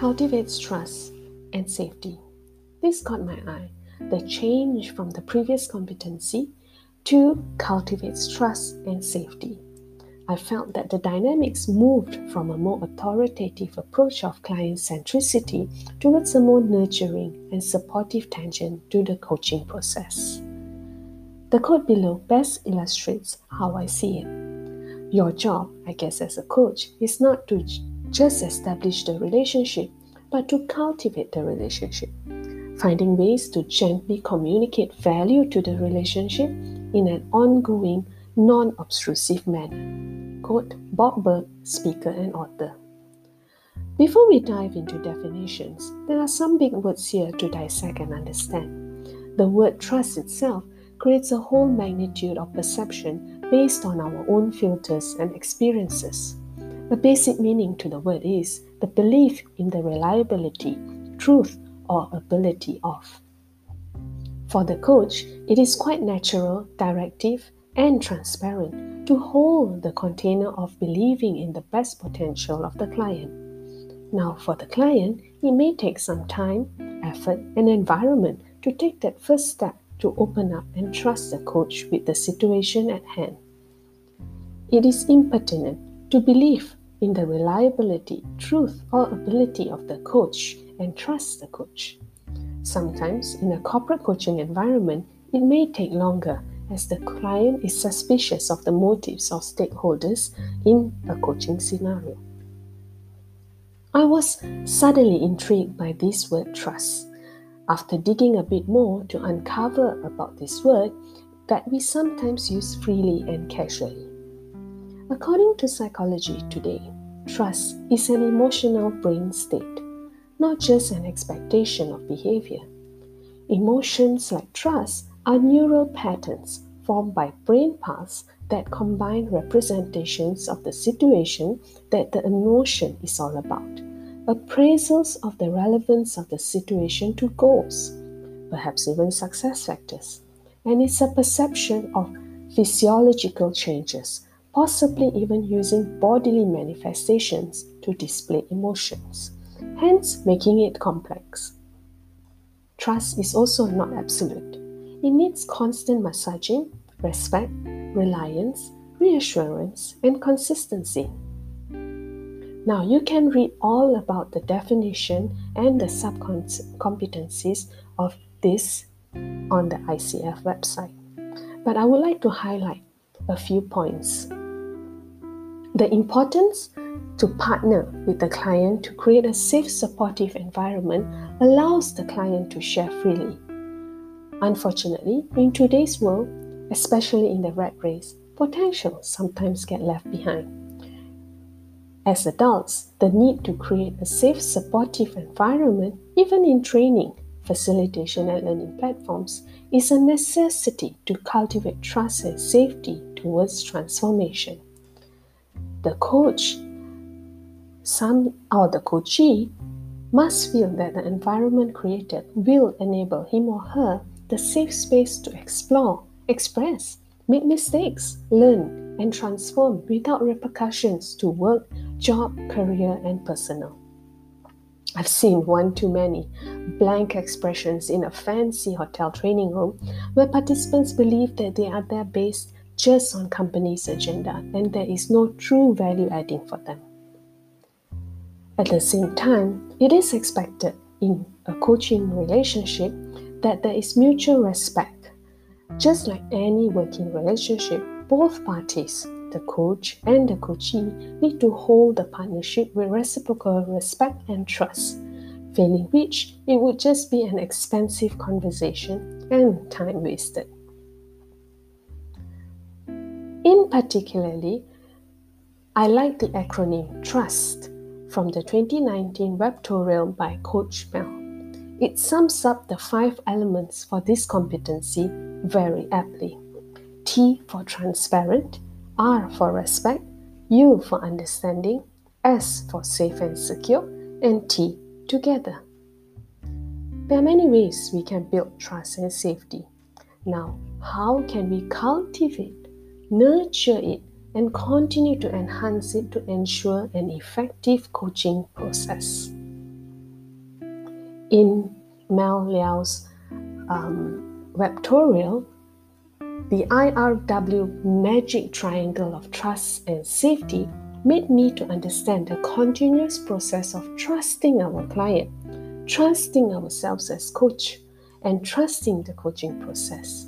cultivates trust and safety. This caught my eye. The change from the previous competency to cultivates trust and safety. I felt that the dynamics moved from a more authoritative approach of client centricity towards a more nurturing and supportive tangent to the coaching process. The quote below best illustrates how I see it. Your job, I guess, as a coach, is not to just establish the relationship, but to cultivate the relationship. Finding ways to gently communicate value to the relationship in an ongoing, non obtrusive manner. Quote Bob Burg, speaker and author. Before we dive into definitions, there are some big words here to dissect and understand. The word trust itself creates a whole magnitude of perception based on our own filters and experiences. The basic meaning to the word is the belief in the reliability, truth, or ability of. For the coach, it is quite natural, directive, and transparent to hold the container of believing in the best potential of the client. Now, for the client, it may take some time, effort, and environment to take that first step to open up and trust the coach with the situation at hand. It is impertinent to believe in the reliability, truth, or ability of the coach and trust the coach. Sometimes, in a corporate coaching environment, it may take longer as the client is suspicious of the motives of stakeholders in a coaching scenario. I was suddenly intrigued by this word trust after digging a bit more to uncover about this word that we sometimes use freely and casually. According to Psychology Today, trust is an emotional brain state, not just an expectation of behavior. Emotions like trust are neural patterns formed by brain paths that combine representations of the situation that the emotion is all about appraisals of the relevance of the situation to goals, perhaps even success factors, and it's a perception of physiological changes, possibly even using bodily manifestations to display emotions, hence making it complex. Trust is also not absolute. It needs constant massaging, respect, reliance, reassurance, and consistency. Now, you can read all about the definition and the subcompetencies of this on the ICF website. But I would like to highlight a few points. The importance to partner with the client to create a safe, supportive environment allows the client to share freely. Unfortunately, in today's world, especially in the rat race, potential sometimes get left behind. As adults, the need to create a safe, supportive environment, even in training, facilitation, and learning platforms, is a necessity to cultivate trust and safety towards transformation. The coach, some or the coachee, must feel that the environment created will enable him or her the safe space to explore, express, make mistakes, learn, and transform without repercussions to work, job, career, and personal. I've seen one too many blank expressions in a fancy hotel training room where participants believe that they are there based just on company's agenda and there is no true value adding for them. At the same time, it is expected in a coaching relationship that there is mutual respect. Just like any working relationship, both parties the coach and the coachee need to hold the partnership with reciprocal respect and trust, failing which it would just be an expensive conversation and time wasted. Particularly, I like the acronym TRUST from the 2019 webtorial by Coach Mel. It sums up the five elements for this competency very aptly. T for transparent, R for respect, U for understanding, S for safe and secure, and T together. There are many ways we can build trust and safety. Now, how can we cultivate, nurture it, and continue to enhance it to ensure an effective coaching process? In Mel Liao's um, webtorial, the IRW magic triangle of trust and safety made me to understand the continuous process of trusting our client, trusting ourselves as coach, and trusting the coaching process.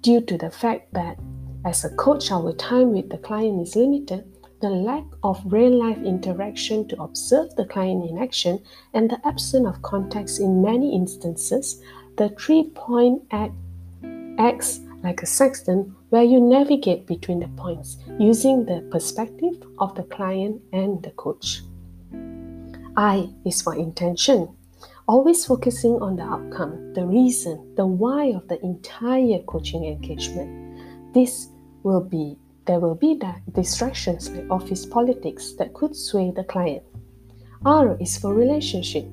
Due to the fact that as a coach, our time with the client is limited, the lack of real life interaction to observe the client in action, and the absence of context in many instances, the three point act acts like a sextant where you navigate between the points using the perspective of the client and the coach. I is for intention, always focusing on the outcome, the reason, the why of the entire coaching engagement. This will be there will be distractions like office politics that could sway the client. R is for relationship.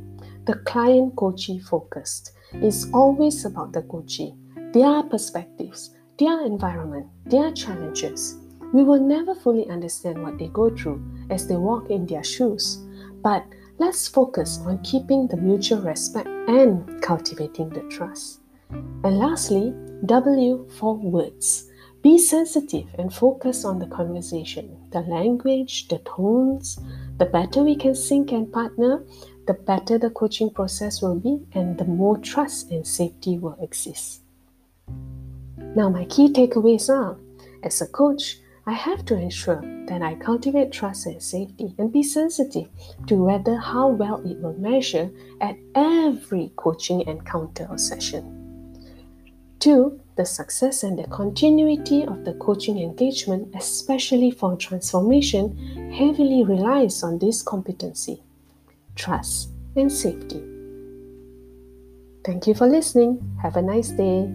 The client coachee focused is always about the coachee, their perspectives, their environment, their challenges. We will never fully understand what they go through as they walk in their shoes, but let's focus on keeping the mutual respect and cultivating the trust. And lastly, W for words. Be sensitive and focus on the conversation, the language, the tones. The better we can sync and partner, the better the coaching process will be, and the more trust and safety will exist. Now, my key takeaways are as a coach, I have to ensure that I cultivate trust and safety and be sensitive to whether how well it will measure at every coaching encounter or session. Two, the success and the continuity of the coaching engagement, especially for transformation, heavily relies on this competency trust and safety. Thank you for listening. Have a nice day.